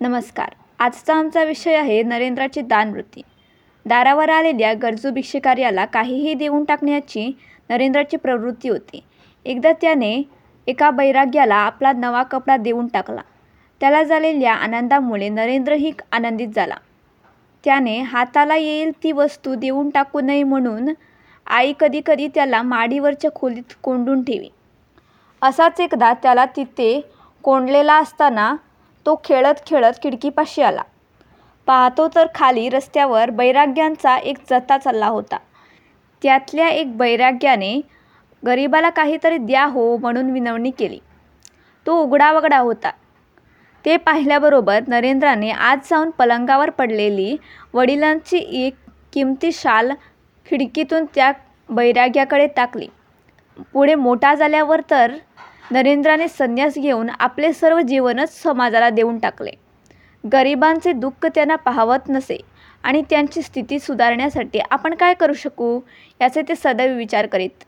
नमस्कार. आजचा आमचा विषय आहे नरेंद्राची दानवृत्ती. दारावर आलेल्या गरजू भिक्षेकार्याला काहीही देऊन टाकण्याची नरेंद्राची प्रवृत्ती होती. एकदा त्याने एका बैराग्याला आपला नवा कपडा देऊन टाकला. त्याला झालेल्या आनंदामुळे नरेंद्रही आनंदित झाला. त्याने हाताला येईल ती वस्तू देऊन टाकू नये म्हणून आई कधीकधी त्याला माडीवरच्या खोलीत कोंडून ठेवी. असाच एकदा त्याला तिथे कोंडलेला असताना तो खेळत खेळत खिडकीपाशी आला. पाहतो तर खाली रस्त्यावर बैराग्यांचा एक जत्ता चालला होता. त्यातल्या एक बैराग्याने गरिबाला काहीतरी द्या हो म्हणून विनवणी केली. तो उघडावगडा होता. ते पाहिल्याबरोबर नरेंद्राने आज जाऊन पलंगावर पडलेली वडिलांची एक किमती शाल खिडकीतून त्या बैराग्याकडे टाकली. पुढे मोठा झाल्यावर तर नरेंद्राने संन्यास घेऊन आपले सर्व जीवनच समाजाला देऊन टाकले. गरिबांचे दुःख त्यांना पाहवत नसे आणि त्यांची स्थिती सुधारण्यासाठी आपण काय करू शकू? याचे ते सदैव विचार करीत.